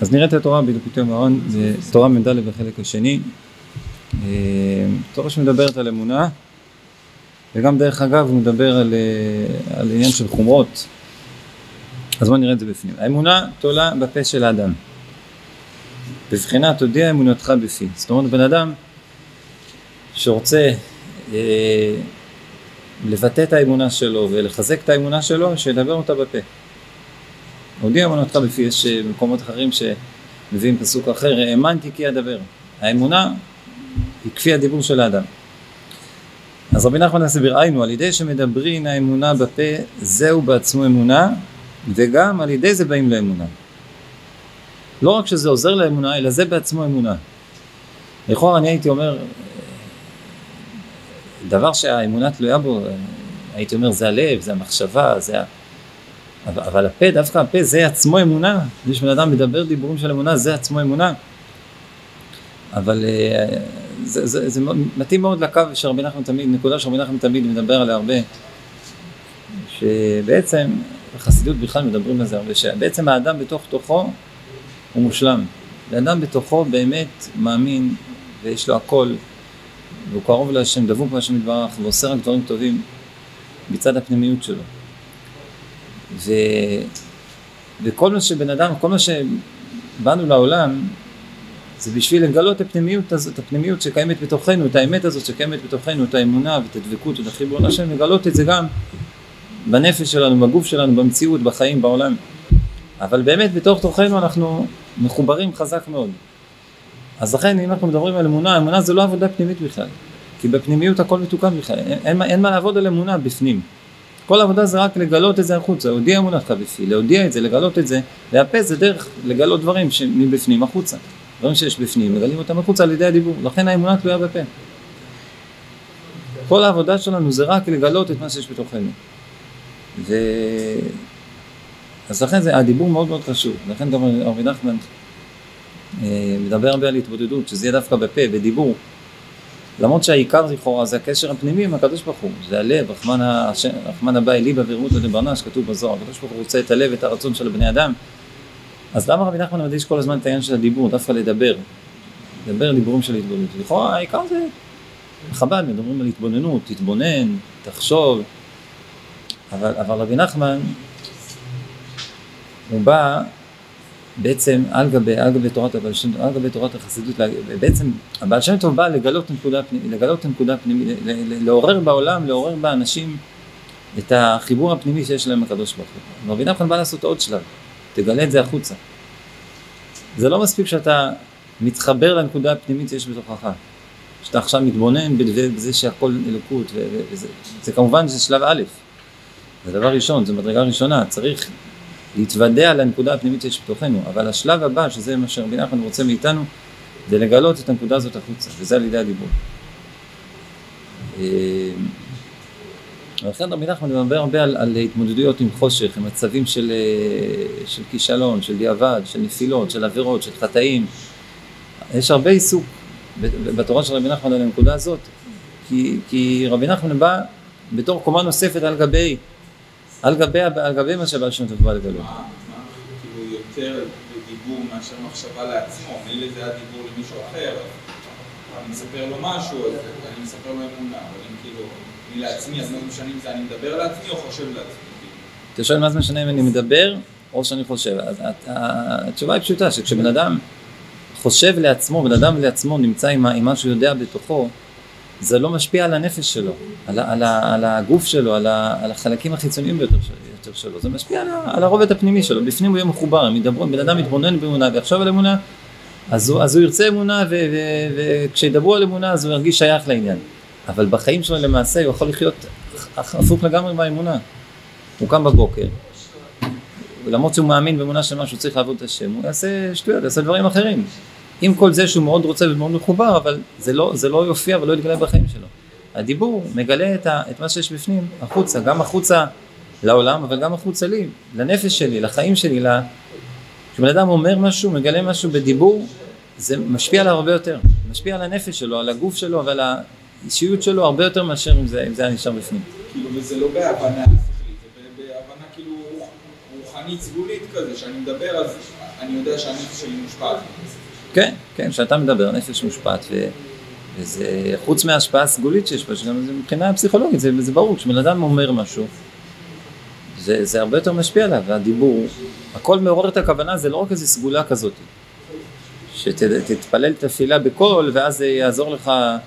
אז נראה את התורה בדקותי מרן, זה תורה מ"ד בחלק השני. אה, תורה שמדברת על אמונה, וגם דרך אגב הוא מדבר על, אה, על עניין של חומרות. אז בואו נראה את זה בפנים. האמונה תולה בפה של האדם. בבחינת תודיע אמונתך בפי. זאת אומרת בן אדם שרוצה אה, לבטא את האמונה שלו ולחזק את האמונה שלו, שידבר אותה בפה. הודיע אמונתך בפי, יש אה, מקומות אחרים שמביאים פסוק אחר, האמנתי כי אדבר. האמונה היא כפי הדיבור של האדם. אז רבי נחמן הסביר, היינו, על ידי שמדברין האמונה בפה, זהו בעצמו אמונה, וגם על ידי זה באים לאמונה. לא רק שזה עוזר לאמונה, אלא זה בעצמו אמונה. לכאורה אני הייתי אומר, דבר שהאמונה תלויה בו, הייתי אומר זה הלב, זה המחשבה, זה ה... אבל, אבל הפה, דווקא הפה זה עצמו אמונה, זה שבן אדם מדבר דיבורים של אמונה, זה עצמו אמונה. אבל אה, זה, זה, זה מתאים מאוד לקו שרבי נחמן תמיד, נקודה שרבי נחמן תמיד מדבר עליה הרבה, שבעצם בחסידות בכלל מדברים על זה הרבה, שבעצם האדם בתוך תוכו הוא מושלם. האדם בתוכו באמת מאמין ויש לו הכל, והוא קרוב להשם, דבוק בהשם יתברך, ועושה רק דברים טובים מצד הפנימיות שלו. ו... וכל מה שבן אדם, כל מה שבאנו לעולם, זה בשביל לגלות את הפנימיות הזאת, את הפנימיות שקיימת בתוכנו, את האמת הזאת שקיימת בתוכנו, את האמונה ואת הדבקות ואת החיבור להשם, לגלות את זה גם בנפש שלנו, בגוף שלנו, במציאות, בחיים, בעולם. אבל באמת בתוך תוכנו אנחנו מחוברים חזק מאוד. אז לכן אם אנחנו מדברים על אמונה, אמונה זה לא עבודה פנימית בכלל. כי בפנימיות הכל מתוקן בכלל, אין, אין, אין מה לעבוד על אמונה בפנים. כל העבודה זה רק לגלות את זה החוצה, להודיע אמונתך בפי, להודיע את זה, לגלות את זה, לאפס זה דרך לגלות דברים שמבפנים החוצה. דברים שיש בפנים, מגלים אותם החוצה על ידי הדיבור, לכן האמונה תלויה בפה. כל העבודה שלנו זה רק לגלות את מה שיש בתוכנו. ו... אז לכן זה, הדיבור מאוד מאוד חשוב, לכן גם רבי נחמן אה, מדבר הרבה על התבודדות, שזה יהיה דווקא בפה, בדיבור. למרות שהעיקר לכאורה זה הקשר הפנימי עם הקדוש ברוך הוא, זה הלב, רחמן, הבא אליבא ורמותא דברנש, כתוב בזוהר, הקדוש ברוך הוא רוצה את הלב, את הרצון של הבני אדם. אז למה רבי נחמן מדגיש כל הזמן את העניין של הדיבור, דווקא לדבר? לדבר דיבורים של התבוננות. לכאורה העיקר זה חב"ד, מדברים על התבוננות, תתבונן, תחשוב. אבל, אבל רבי נחמן, הוא בא בעצם על גבי, על גבי תורת הבעל שם טוב, על גבי תורת החסידות, בעצם הבעל שם טוב בא לגלות נקודה פנימית, לגלות נקודה פנימית, לעורר בעולם, לעורר באנשים את החיבור הפנימי שיש להם הקדוש ברוך הוא. רבי נחמן בא לעשות עוד שלב, תגלה את זה החוצה. זה לא מספיק שאתה מתחבר לנקודה הפנימית שיש בתוכך, שאתה עכשיו מתבונן בזה שהכל אלוקות, וזה זה כמובן זה שלב א', זה דבר ראשון, זו מדרגה ראשונה, צריך להתוודע לנקודה הפנימית שיש בתוכנו, אבל השלב הבא, שזה מה שרבי נחמן רוצה מאיתנו, זה לגלות את הנקודה הזאת החוצה, וזה על ידי הדיבור. אה, ולכן רבי נחמן מדבר הרבה על, על התמודדויות עם חושך, עם מצבים של, אה, של כישלון, של דיעבד, של נפילות, של עבירות, של חטאים. יש הרבה עיסוק בתורה של רבי נחמן על הנקודה הזאת, כי, כי רבי נחמן בא בתור קומה נוספת על גבי על גבי, על גבי מה שבעל שם טוב בא לגלות. כאילו יותר דיבור מאשר מחשבה לעצמו, מילא זה היה דיבור למישהו אחר, אני מספר לו משהו, אז אני מספר לו אמונה, אבל אם כאילו, אני לעצמי, אז מה זה משנה אם זה אני מדבר לעצמי או חושב לעצמי? אתה שואל מה זה משנה אם אני מדבר או שאני חושב? התשובה היא פשוטה, שכשבן אדם חושב לעצמו, בן אדם לעצמו נמצא עם מה שהוא יודע בתוכו, זה לא משפיע על הנפש שלו, על, על, על הגוף שלו, על, על החלקים החיצוניים ביותר של, שלו, זה משפיע על, על הרובד הפנימי שלו, בפנים הוא יהיה מחובר, ידברו, בן אדם מתבונן באמונה ויחשוב על אמונה, אז הוא, אז הוא ירצה אמונה וכשידברו על אמונה אז הוא ירגיש שייך לעניין, אבל בחיים שלו למעשה הוא יכול לחיות הפוך לגמרי מהאמונה, הוא קם בבוקר, למרות שהוא מאמין באמונה של משהו צריך לעבוד את השם, הוא יעשה שטויות, יעשה דברים אחרים, עם כל זה שהוא מאוד רוצה ומאוד מחובר, אבל זה לא, זה לא יופיע ולא יתגלה בחיים שלו. הדיבור מגלה את, ה, את מה שיש בפנים, החוצה, גם החוצה לעולם, אבל גם החוצה לי, לנפש שלי, לחיים שלי, לה... כשבן אדם אומר משהו, מגלה משהו בדיבור, זה משפיע עליו הרבה יותר, משפיע על הנפש שלו, על הגוף שלו ועל האישיות שלו הרבה יותר מאשר אם זה, אם זה היה נשאר בפנים. כאילו, וזה לא בהבנה שכלית, זה בהבנה כאילו רוחנית, סגולית כזה, שאני מדבר אז אני יודע שהנפש שלי מושפעת. כן, כן, כשאתה מדבר, הנפש מושפעת, ו... וזה, חוץ מההשפעה הסגולית שיש פה, שגם זה מבחינה פסיכולוגית, זה, זה ברור, כשבן אדם אומר משהו, זה, זה הרבה יותר משפיע עליו, והדיבור, הכל מעורר את הכוונה, זה לא רק איזו סגולה כזאת, שתתפלל תפילה בקול, ואז זה יעזור לך אה,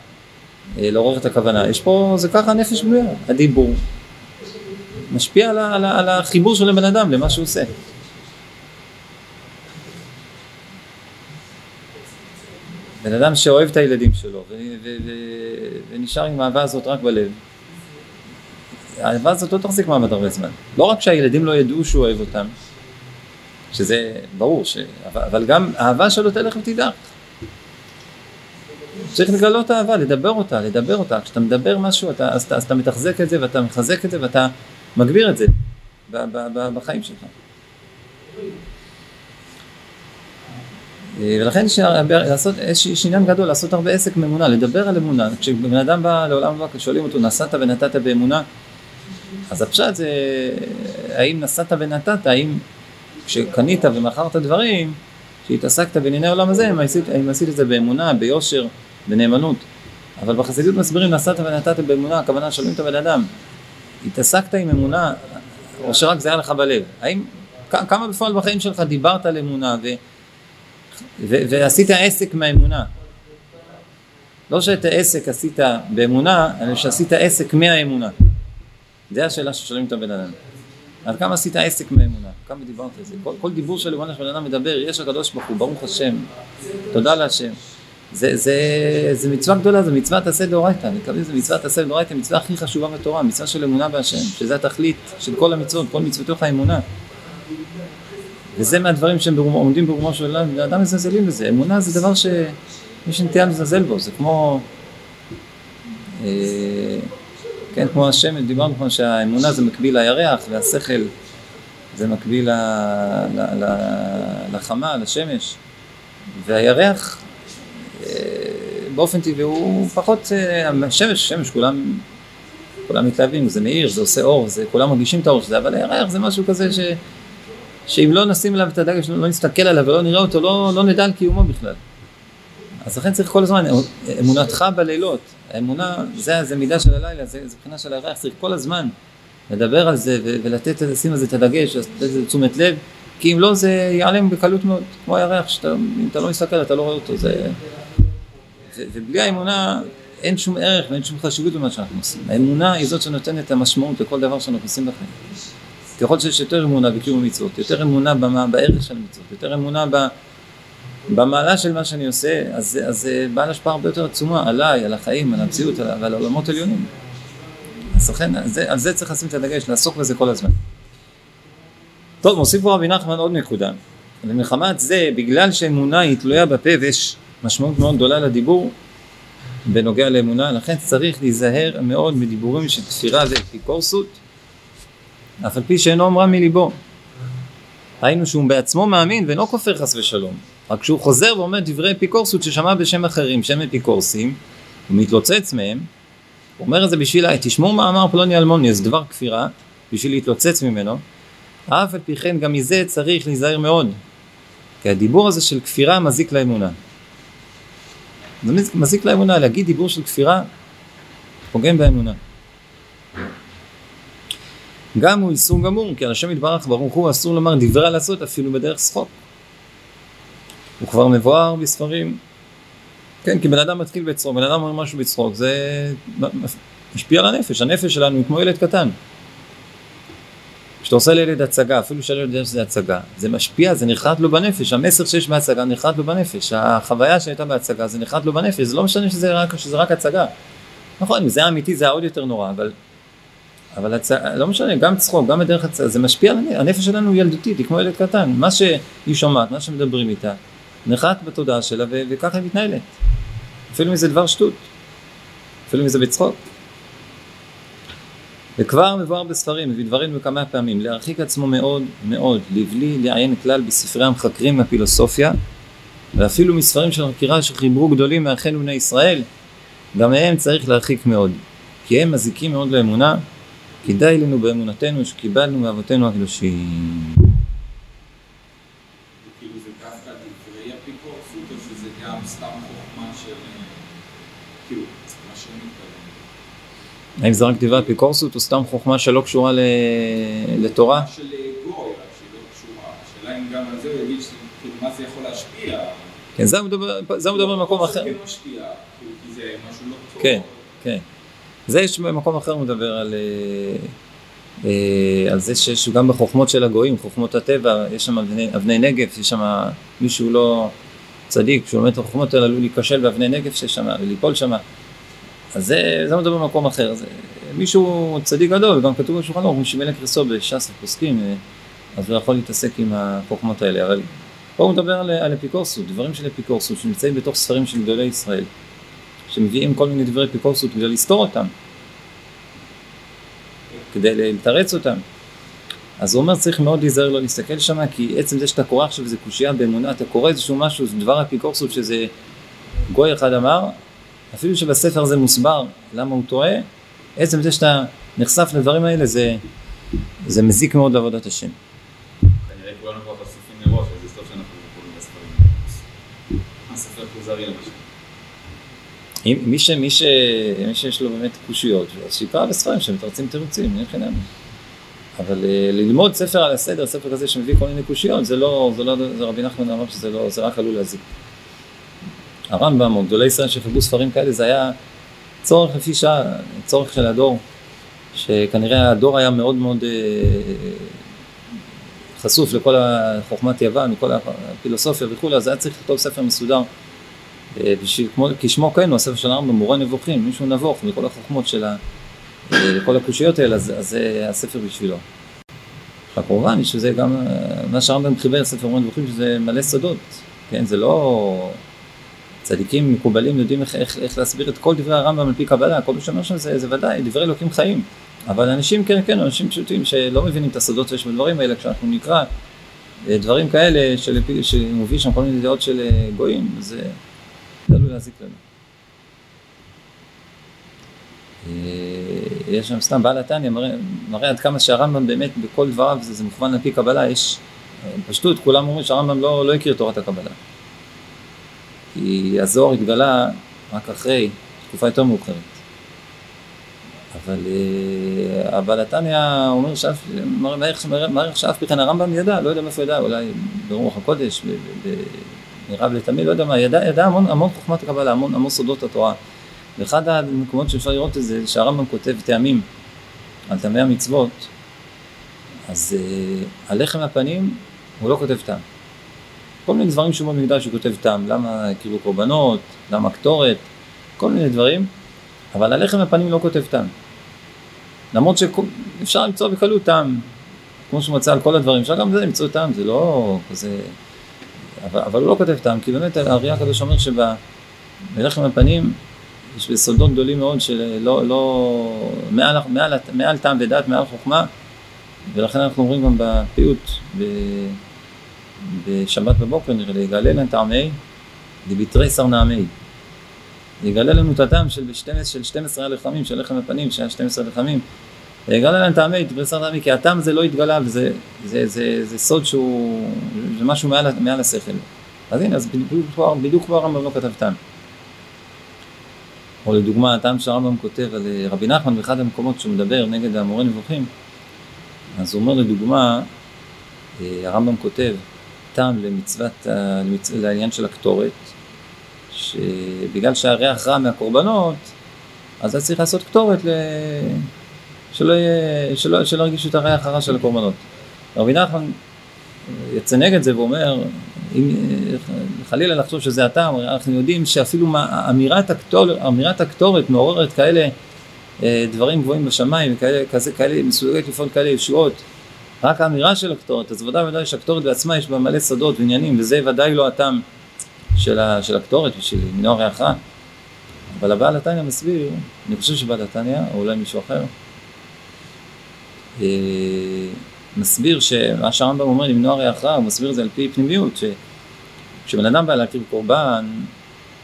לעורר את הכוונה. יש פה, זה ככה נפש בנויה, הדיבור משפיע על, על, על החיבור של הבן אדם למה שהוא עושה. בן אדם שאוהב את הילדים שלו ונשאר עם האהבה הזאת רק בלב, האהבה הזאת לא תחזיק מעמד הרבה זמן. לא רק שהילדים לא ידעו שהוא אוהב אותם, שזה ברור, ש... אבל גם האהבה שלו תלך ותדע. צריך לגלות אהבה, לדבר אותה, לדבר אותה. כשאתה מדבר משהו, אתה, אז, אז אתה מתחזק את זה ואתה מחזק את זה ואתה מגביר את זה בחיים שלך. ולכן יש, לעשות, יש עניין גדול לעשות הרבה עסק מאמונה, לדבר על אמונה. כשבן אדם בא לעולם הבא, כששואלים אותו נסעת ונתת באמונה, אז הפשט זה האם נסעת ונתת, האם כשקנית ומכרת דברים, כשהתעסקת בענייני העולם הזה, האם עשית, האם עשית את זה באמונה, ביושר, בנאמנות. אבל בחסידות מסבירים נסעת ונתת באמונה, הכוונה שואלים את הבן אדם, התעסקת עם אמונה, או שרק זה היה לך בלב. האם, כמה בפועל בחיים שלך דיברת על אמונה ו, ו, ועשית עסק מהאמונה? לא שאת העסק עשית באמונה, אלא שעשית עסק מהאמונה. זה השאלה ששואלים את הבן אדם. עד כמה עשית עסק מהאמונה? כמה דיברת על זה? כל, כל דיבור של אמונה שבן אדם מדבר, יש הקדוש ברוך הוא, ברוך השם, תודה להשם. זה, זה, זה מצווה גדולה, זה מצוות עשה דאורייתא, מקבלים זה מצוות עשה דאורייתא, מצווה הכי חשובה בתורה, מצווה של אמונה בהשם, שזה התכלית של כל המצוות, כל מצוותיך האמונה. וזה מהדברים שהם עומדים ברומו של עולם, ואדם מזלזלים בזה. אמונה זה דבר שיש נטייה לזלזל בו, זה כמו... אה, כן, כמו השמש, דיברנו כמו שהאמונה זה מקביל לירח והשכל זה מקביל ל, ל, ל, לחמה, לשמש והירח אה, באופן טבעי הוא פחות, אה, השמש, שמש כולם, כולם מתלהבים, זה מאיר, זה עושה אור, זה, כולם מרגישים את האור של זה, אבל הירח זה משהו כזה ש, שאם לא נשים עליו את הדגש, לא נסתכל עליו ולא נראה אותו, לא, לא נדע על קיומו בכלל. אז לכן צריך כל הזמן, אמונתך בלילות, האמונה, זה, זה מידה של הלילה, זה, זה בחינה של הירח, צריך כל הזמן לדבר על זה ולתת, לשים על זה את הדגש, לתת לזה תשומת לב, כי אם לא זה ייעלם בקלות מאוד, כמו הירח, שאם אתה לא מסתכל אתה לא רואה אותו, זה... ו, ובלי האמונה אין שום ערך ואין שום חשיבות במה שאנחנו עושים. האמונה היא זאת שנותנת את המשמעות לכל דבר שאנחנו עושים בחיים. ככל שיש יותר אמונה בקיום המצוות, יותר אמונה בערך של המצוות, יותר אמונה ב... במעלה של מה שאני עושה, אז זה בעל השפעה הרבה יותר עצומה עליי, על החיים, על המציאות ועל עולמות עליונים. אז לכן, על על זה צריך לשים את הדגש, לעסוק בזה כל הזמן. טוב, מוסיף פה רבי נחמן עוד נקודה. למלחמת זה, בגלל שאמונה היא תלויה בפה ויש משמעות מאוד גדולה לדיבור בנוגע לאמונה, לכן צריך להיזהר מאוד מדיבורים של תפירה ואפיקורסות, אף על פי שאינו אומרה מליבו. היינו שהוא בעצמו מאמין ואינו כופר חס ושלום, רק שהוא חוזר ואומר דברי אפיקורסות ששמע בשם אחרים, שם אפיקורסים, הוא מתלוצץ מהם, הוא אומר את זה בשביל, תשמעו מה אמר פלוני אלמוני, זה דבר כפירה, בשביל להתלוצץ ממנו, אף על פי כן גם מזה צריך להיזהר מאוד, כי הדיבור הזה של כפירה מזיק לאמונה. זה מזיק לאמונה, להגיד דיבור של כפירה פוגם באמונה. גם הוא איסור גמור, כי על השם יתברך ברוך הוא אסור לומר דברי לעשות אפילו בדרך שחוק. הוא כבר מבואר בספרים. כן, כי בן אדם מתחיל בצחוק, בן אדם אומר משהו בצחוק, זה משפיע על הנפש, הנפש שלנו היא כמו ילד קטן. כשאתה עושה לילד הצגה, אפילו שאני יודע שזה הצגה, זה משפיע, זה נחרט לו בנפש, המסר שיש בהצגה נחרט לו בנפש, החוויה שהייתה בהצגה זה נחרט לו בנפש, זה לא משנה שזה רק, שזה רק הצגה. נכון, אם זה אמיתי זה עוד יותר נורא, אבל אבל הצ... לא משנה, גם צחוק, גם בדרך הצ... זה משפיע על הנפש, שלנו ילדותית, היא כמו ילד קטן, מה שהיא שומעת, מה שמדברים איתה, נחת בתודעה שלה ו... וככה היא מתנהלת. אפילו אם זה דבר שטות, אפילו אם זה בצחוק. וכבר מבואר בספרים, מביא דברים בכמה פעמים, להרחיק עצמו מאוד מאוד, לבלי לעיין כלל בספרי המחקרים מהפילוסופיה, ואפילו מספרים של חקירה שחיברו גדולים מאחינו בני ישראל, גם מהם צריך להרחיק מאוד, כי הם מזיקים מאוד לאמונה, כי די לנו באמונתנו שקיבלנו מאבותינו הקדושים. כאילו אה, כאילו, האם זה רק דברי אפיקורסות או סתם חוכמה שלא קשורה לתורה? של אה, גוי, שלא קשורה. השאלה אם גם על זה הוא יגיד כאילו, מה זה יכול להשפיע. כן, זה הוא מדבר במקום לא, אחר. זה כן משפיע, כי זה משהו לא טוב. כן, כן. זה יש במקום אחר מדבר על, אה, אה, על זה שיש גם בחוכמות של הגויים, חוכמות הטבע, יש שם אבני, אבני נגף, יש שם מישהו לא צדיק, כשהוא לומד את החוכמות האלה עלול להיכשל באבני נגף שיש שם, וליפול שם. אז זה, זה מדבר במקום אחר. זה, מישהו צדיק גדול, גם כתוב בשולחן ערוך, מי שמלך קריסו בש"ס ופוסקים, אה, אז הוא יכול להתעסק עם החוכמות האלה. אבל פה הוא מדבר על, על אפיקורסות, דברים של אפיקורסות שנמצאים בתוך ספרים של גדולי ישראל. שמביאים כל מיני דברי אפיקורסות כדי לסתור אותם, כדי לתרץ אותם. אז הוא אומר צריך מאוד להיזהר לא להסתכל שם, כי עצם זה שאתה קורא עכשיו איזה קושייה באמונה, אתה קורא איזשהו משהו, זה דבר אפיקורסות שזה גוי אחד אמר, אפילו שבספר זה מוסבר למה הוא טועה, עצם זה שאתה נחשף לדברים האלה זה, זה מזיק מאוד לעבודת השם. כולנו כבר חשופים מראש, אז טוב שאנחנו קוראים בספרים. הספר כוזרי למשל. אם, מי, ש, מי, ש, מי שיש לו באמת קושיות, אז שיקרא בספרים שמתרצים תירוצים, אין חינם. אבל אה, ללמוד ספר על הסדר, ספר כזה שמביא כל מיני קושיות, זה לא, זה לא, זה רבי נחמן אמר שזה לא, זה רק עלול להזיק. הרמב"ם או גדולי ישראל שחיברו ספרים כאלה, זה היה צורך לפי שעה, צורך של הדור, שכנראה הדור היה מאוד מאוד אה, חשוף לכל חוכמת יוון, לכל הפילוסופיה וכולי, אז היה צריך לכתוב ספר מסודר. אה, בשביל, כמו, כשמו כן הוא הספר של הרמב"ם, מורה נבוכים, מישהו נבוך מכל החוכמות של ה... אה, כל הקושיות האלה, אז, אז זה הספר בשבילו. עכשיו כמובן יש לזה גם, אה, מה שהרמב"ם חיבר ספר מורה נבוכים, שזה מלא סודות, כן, זה לא... צדיקים מקובלים יודעים איך, איך, איך להסביר את כל דברי הרמב"ם על פי קבלה, כל מה שאומר שם זה, זה ודאי, דברי אלוקים חיים. אבל אנשים, כן, כן, אנשים פשוטים שלא מבינים את הסודות שיש בדברים האלה, כשאנחנו נקרא אה, דברים כאלה שמוביל שם כל מיני דעות של אה, גויים, זה זה עלול להזיק לנו. אה, יש שם סתם בעל התניא מראה, מראה עד כמה שהרמב"ם באמת בכל דבריו זה, זה מוכוון על פי קבלה, יש פשטות, כולם אומרים שהרמב"ם לא, לא הכיר תורת הקבלה. כי הזוהר התגלה רק אחרי, תקופה יותר מאוחרת. אבל אה, הבעל התניא אומר שאף, מעריך שאף פי כן הרמב"ם ידע, לא יודע מאיפה ידע, אולי ברוח הקודש, מרב לתמיד, לא יודע מה, ידע, ידע המון, המון חוכמת הקבלה, המון, המון סודות התורה. ואחד המקומות שאפשר לראות את זה, שהרמב"ם כותב טעמים על טעמי המצוות, אז אה, הלחם הפנים הוא לא כותב טעם. כל מיני דברים שהוא במקדש הוא כותב טעם, למה הקריבו קורבנות, למה קטורת, כל מיני דברים, אבל הלחם הפנים לא כותב טעם. למרות שאפשר למצוא בקלות טעם, כמו שהוא מצא על כל הדברים, אפשר גם בזה למצוא טעם, זה לא כזה... אבל, אבל הוא לא כותב טעם, כי באמת האריה הקדוש אומר שבלחם הפנים יש בסודות גדולים מאוד של לא, מעל, מעל, מעל טעם ודעת, מעל חוכמה, ולכן אנחנו אומרים גם בפיוט, ב... בשבת בבוקר נראה לי, יגלה להם טעמי דביתרי שר נעמי. יגלה לנו את הטעם של 12, של 12 הלחמים, של לחם הפנים, שהיה 12 לחמים. יגלה להם טעמי דברי שר נעמי, כי הטעם הזה לא התגלה, וזה זה, זה, זה, זה סוד שהוא, זה משהו מעל, מעל השכל. אז הנה, אז בדיוק כבר, הרמב"ם לא כתב טעם. או לדוגמה, הטעם שהרמב"ם כותב על רבי נחמן באחד המקומות שהוא מדבר נגד המורה נבוכים, אז הוא אומר לדוגמה, הרמב"ם כותב, טעם למצוות, למצ... לעניין של הקטורת, שבגלל שהריח רע מהקורבנות, אז היה צריך לעשות קטורת ל... שלא, יהיה, שלא, שלא ירגישו את הריח הרע של הקורבנות. רבי נחמן יצא נגד זה ואומר, אם חלילה לחשוב שזה הטעם, אנחנו יודעים שאפילו מה, אמירת, הקטור, הקטורת מעוררת כאלה אה, דברים גבוהים בשמיים, וכאלה כזה, כאלה, מסוגלת לפעול כאלה ישועות. רק האמירה של הקטורת, אז ודאי ודאי שהקטורת בעצמה יש בה מלא שדות ועניינים, וזה ודאי לא הטעם של, של הקטורת ושל מנוע ריחה. אבל הבעל התניא מסביר, אני חושב שבעל התניא, או אולי מישהו אחר, מסביר שמה שהרמב"ם אומר למנוע ריחה, הוא מסביר את זה על פי פנימיות, שכשבן אדם בא להקריב קורבן,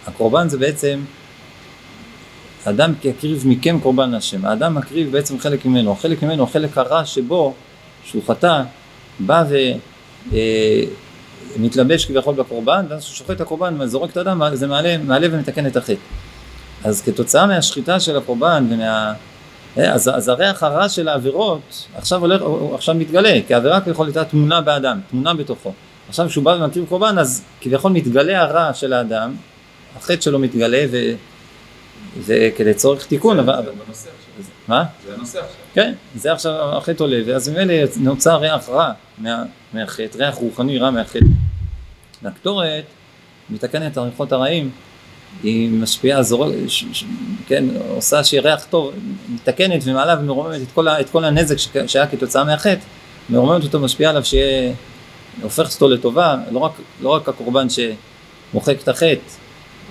הקורבן זה בעצם, האדם יקריב מכם קורבן להשם, האדם מקריב בעצם חלק ממנו, החלק ממנו, החלק הרע שבו, שהוא חטא, בא מתלבש כביכול בקורבן, ואז כשהוא שוחט את הקורבן וזורק את הדם, זה מעלה, מעלה ומתקן את החטא. אז כתוצאה מהשחיטה של הקורבן ומה... אה, אז, אז הריח הרע של העבירות עכשיו הולך, עכשיו מתגלה, כי העבירה כביכול הייתה תמונה באדם, תמונה בתוכו. עכשיו כשהוא בא ומקריב קורבן אז כביכול מתגלה הרע של האדם, החטא שלו מתגלה ו... זה כדי צורך תיקון, אבל... זה בנושא עכשיו. מה? זה הנושא עכשיו. כן, זה עכשיו החטא עולה, ואז ממילא נוצר ריח רע מה, מהחטא, ריח רוחני רע מהחטא. והקטורת מתקנת את הריחות הרעים, היא משפיעה, זורק, ש, ש, כן, עושה שיהיה ריח טוב, מתקנת ומעלה ומרוממת את כל, ה, את כל הנזק ש, שהיה כתוצאה מהחטא, מרוממת אותו, משפיעה עליו שיהיה, הופכת אותו לטובה, לא רק, לא רק הקורבן שמוחק את החטא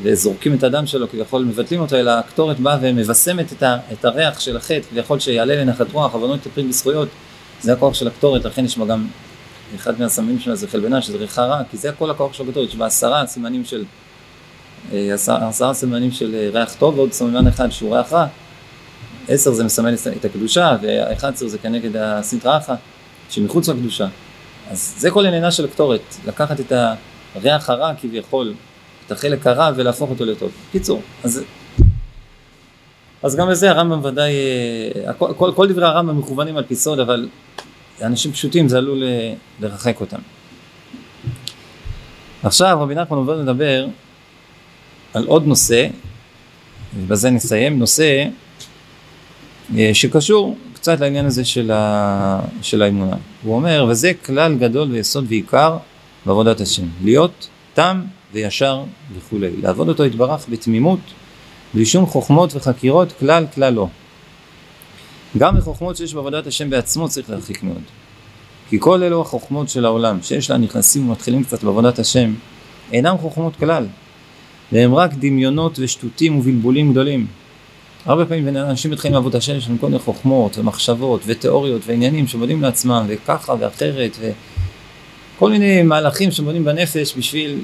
וזורקים את הדם שלו, כביכול מבטלים אותו, אלא הקטורת באה ומבשמת את, ה, את הריח של החטא, כביכול שיעלה לנחת רוח, עוונות תפריט בזכויות, זה הכוח של הקטורת, לכן יש בה גם, אחד מהסמים שלה זה חלבנה, שזה ריחה רע, כי זה כל הכוח של הקטורת, יש בה עשרה סימנים של, עשרה, עשרה סימנים של אה, ריח טוב ועוד סממן אחד שהוא ריח רע, עשר זה מסמל את הקדושה, ואחד עשר זה כנגד הסטרא אחא, שמחוץ לקדושה. אז זה כל עניינה של הקטורת, לקחת את הריח הרע כביכול את החלק הרע ולהפוך אותו לטוב. קיצור, אז, אז גם בזה הרמב"ם ודאי, אה, כל, כל, כל דברי הרמב"ם מכוונים על פי סוד, אבל אנשים פשוטים זה עלול אה, לרחק אותם. עכשיו רבי נחמן עובר לדבר על עוד נושא, ובזה נסיים, נושא אה, שקשור קצת לעניין הזה של, ה, של האמונה. הוא אומר, וזה כלל גדול ויסוד ועיקר בעבודת השם, להיות תם וישר וכולי. לעבוד אותו יתברך בתמימות, בלי שום חוכמות וחקירות, כלל כלל לא. גם מחוכמות שיש בעבודת השם בעצמו צריך להרחיק מאוד. כי כל אלו החוכמות של העולם, שיש לה נכנסים ומתחילים קצת בעבודת השם, אינם חוכמות כלל, והם רק דמיונות ושטותים ובלבולים גדולים. הרבה פעמים אנשים מתחילים לעבוד השם, יש להם כל מיני חוכמות ומחשבות ותיאוריות ועניינים שבונים לעצמם וככה ואחרת וכל מיני מהלכים שבונים בנפש בשביל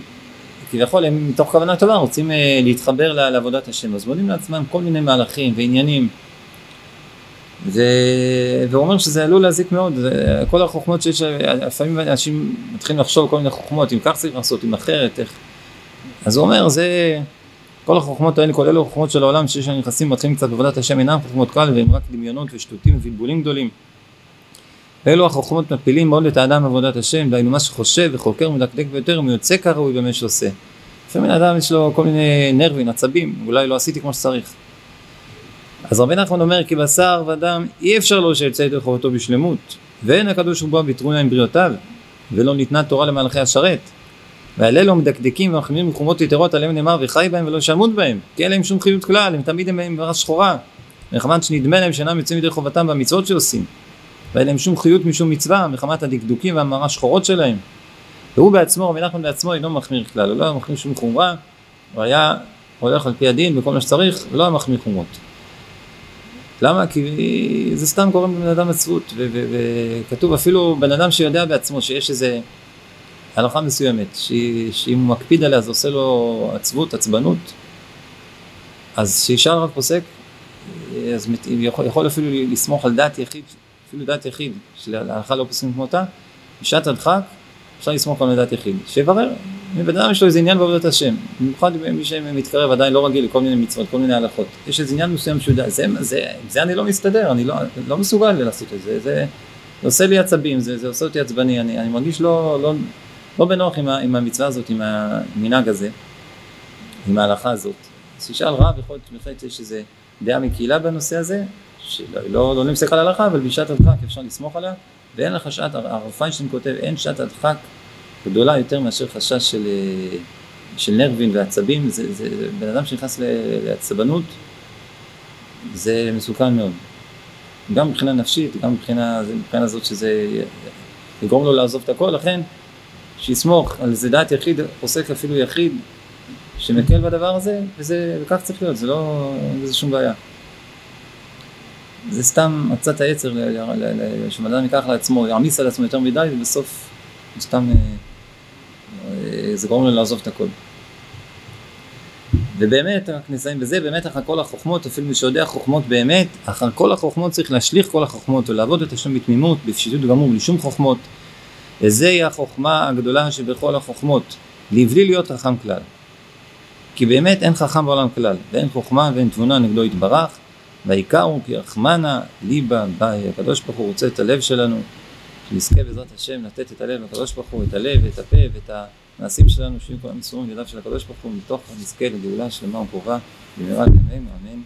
כביכול הם מתוך כוונה טובה רוצים uh, להתחבר לעבודת השם, אז בונים לעצמם כל מיני מהלכים ועניינים ו... והוא אומר שזה עלול להזיק מאוד. כל החוכמות שיש, לפעמים אנשים מתחילים לחשוב כל מיני חוכמות, אם כך צריך לעשות, אם אחרת, איך... אז הוא אומר, זה, כל החוכמות האלה, אלו החוכמות של העולם שיש לנו נכנסים, מתחילים קצת בעבודת השם, אינם חוכמות קל והם רק דמיונות ושטותים ובלבולים גדולים. ואלו החוכמות מפילים מאוד את האדם בעבודת השם, דהיינו מה שחושב וחוקר ומדקדק ביותר, הוא יוצא כראוי במה שעושה. לפעמים האדם יש לו כל מיני נרבים, עצבים, אולי לא עשיתי כמו שצריך. אז רבי נחמן אומר כי בשר ודם אי אפשר לו שיצא ידי חובתו בשלמות, ואין הקדוש ברוך הוא בטרוניה עם בריאותיו, ולא ניתנה תורה למהלכי השרת. ועל אלו מדקדקים ומחמירים מחומות יתרות עליהם נאמר וחי בהם ולא שמות בהם, כי אין להם שום חיות כלל, הם תמיד הם עם שחורה, מכיוון שנדמה להם שאינם יוצאים ידי חובתם במצוות שעושים. ואין להם שום חיות משום מצווה מחמת הדקדוקים והמרה שחורות שלהם. והוא בעצמו, רבי נחמן בעצמו אינו מחמיר כלל, הוא לא היה מחמיר שום חומרה, הוא היה הולך על פי הדין וכל מה שצריך, לא היה מחמיר חומרות. למה? כי זה סתם גורם לבן אדם עצבות, וכתוב אפילו בן אדם שיודע בעצמו שיש איזה הלכה מסוימת, שאם הוא מקפיד עליה זה עושה לו עצבות, עצבנות, אז שישר רק פוסק, אז יכול, יכול אפילו לסמוך על דעת יחיד אפילו דת יחיד, שלהלכה לא פוסקים כמותה, בשעת הדחק אפשר לסמוך על דת יחיד, שיברר, בן אדם יש לו איזה עניין בעבודת השם, במיוחד מי שמתקרב עדיין לא רגיל לכל מיני מצוות, כל מיני הלכות, יש איזה עניין מסוים שהוא יודע, זה, זה, זה אני לא מסתדר, אני לא, לא מסוגל לעשות את זה, זה, זה עושה לי עצבים, זה, זה עושה אותי עצבני, אני, אני מרגיש לא, לא, לא בנוח עם, המצווה הזאת, עם המנהג הזה, עם ההלכה הזאת. אז שישאל רב, יכול להיות בהחלט יש איזה דעה מקהילה בנושא הזה, שלא לא, לא נמסק על ההלכה, אבל בשעת הדחק אפשר לסמוך עליה, ואין לך שעת, הרב פיינשטיין כותב, אין שעת הדחק גדולה יותר מאשר חשש של, של נרבין ועצבים, זה, זה בן אדם שנכנס לעצבנות, זה מסוכן מאוד. גם מבחינה נפשית, גם מבחינה, מבחינה זאת שזה יגרום לו לעזוב את הכל, לכן שיסמוך על איזה דעת יחיד, פוסק אפילו יחיד, שמקל בדבר הזה, וזה, וכך צריך להיות, זה לא, אין בזה שום בעיה. זה סתם עצת היצר שבן ייקח לעצמו, יעמיס על עצמו יותר מדי ובסוף סתם אה, אה, זה גורם לו לעזוב את הכל. ובאמת, רק נסיים בזה, באמת אחר כל החוכמות, אפילו מי שיודע חוכמות באמת, אחר כל החוכמות צריך להשליך כל החוכמות ולעבוד את השם בתמימות, בפשיטות גמור, בלי שום חוכמות, וזוהי החוכמה הגדולה שבכל החוכמות, לבלי להיות חכם כלל. כי באמת אין חכם בעולם כלל, ואין חוכמה ואין תבונה נגדו יתברך, והעיקר הוא כי רחמנה ליבה באי, הקדוש ברוך הוא רוצה את הלב שלנו, שנזכה בעזרת השם לתת את הלב לקדוש ברוך הוא, את הלב ואת הפה ואת המעשים שלנו, שיהיו כולם מסורים לידיו של הקדוש ברוך הוא, מתוך הנזכה לגאולה שלמה וקרובה, במהרה בימינו, אמן.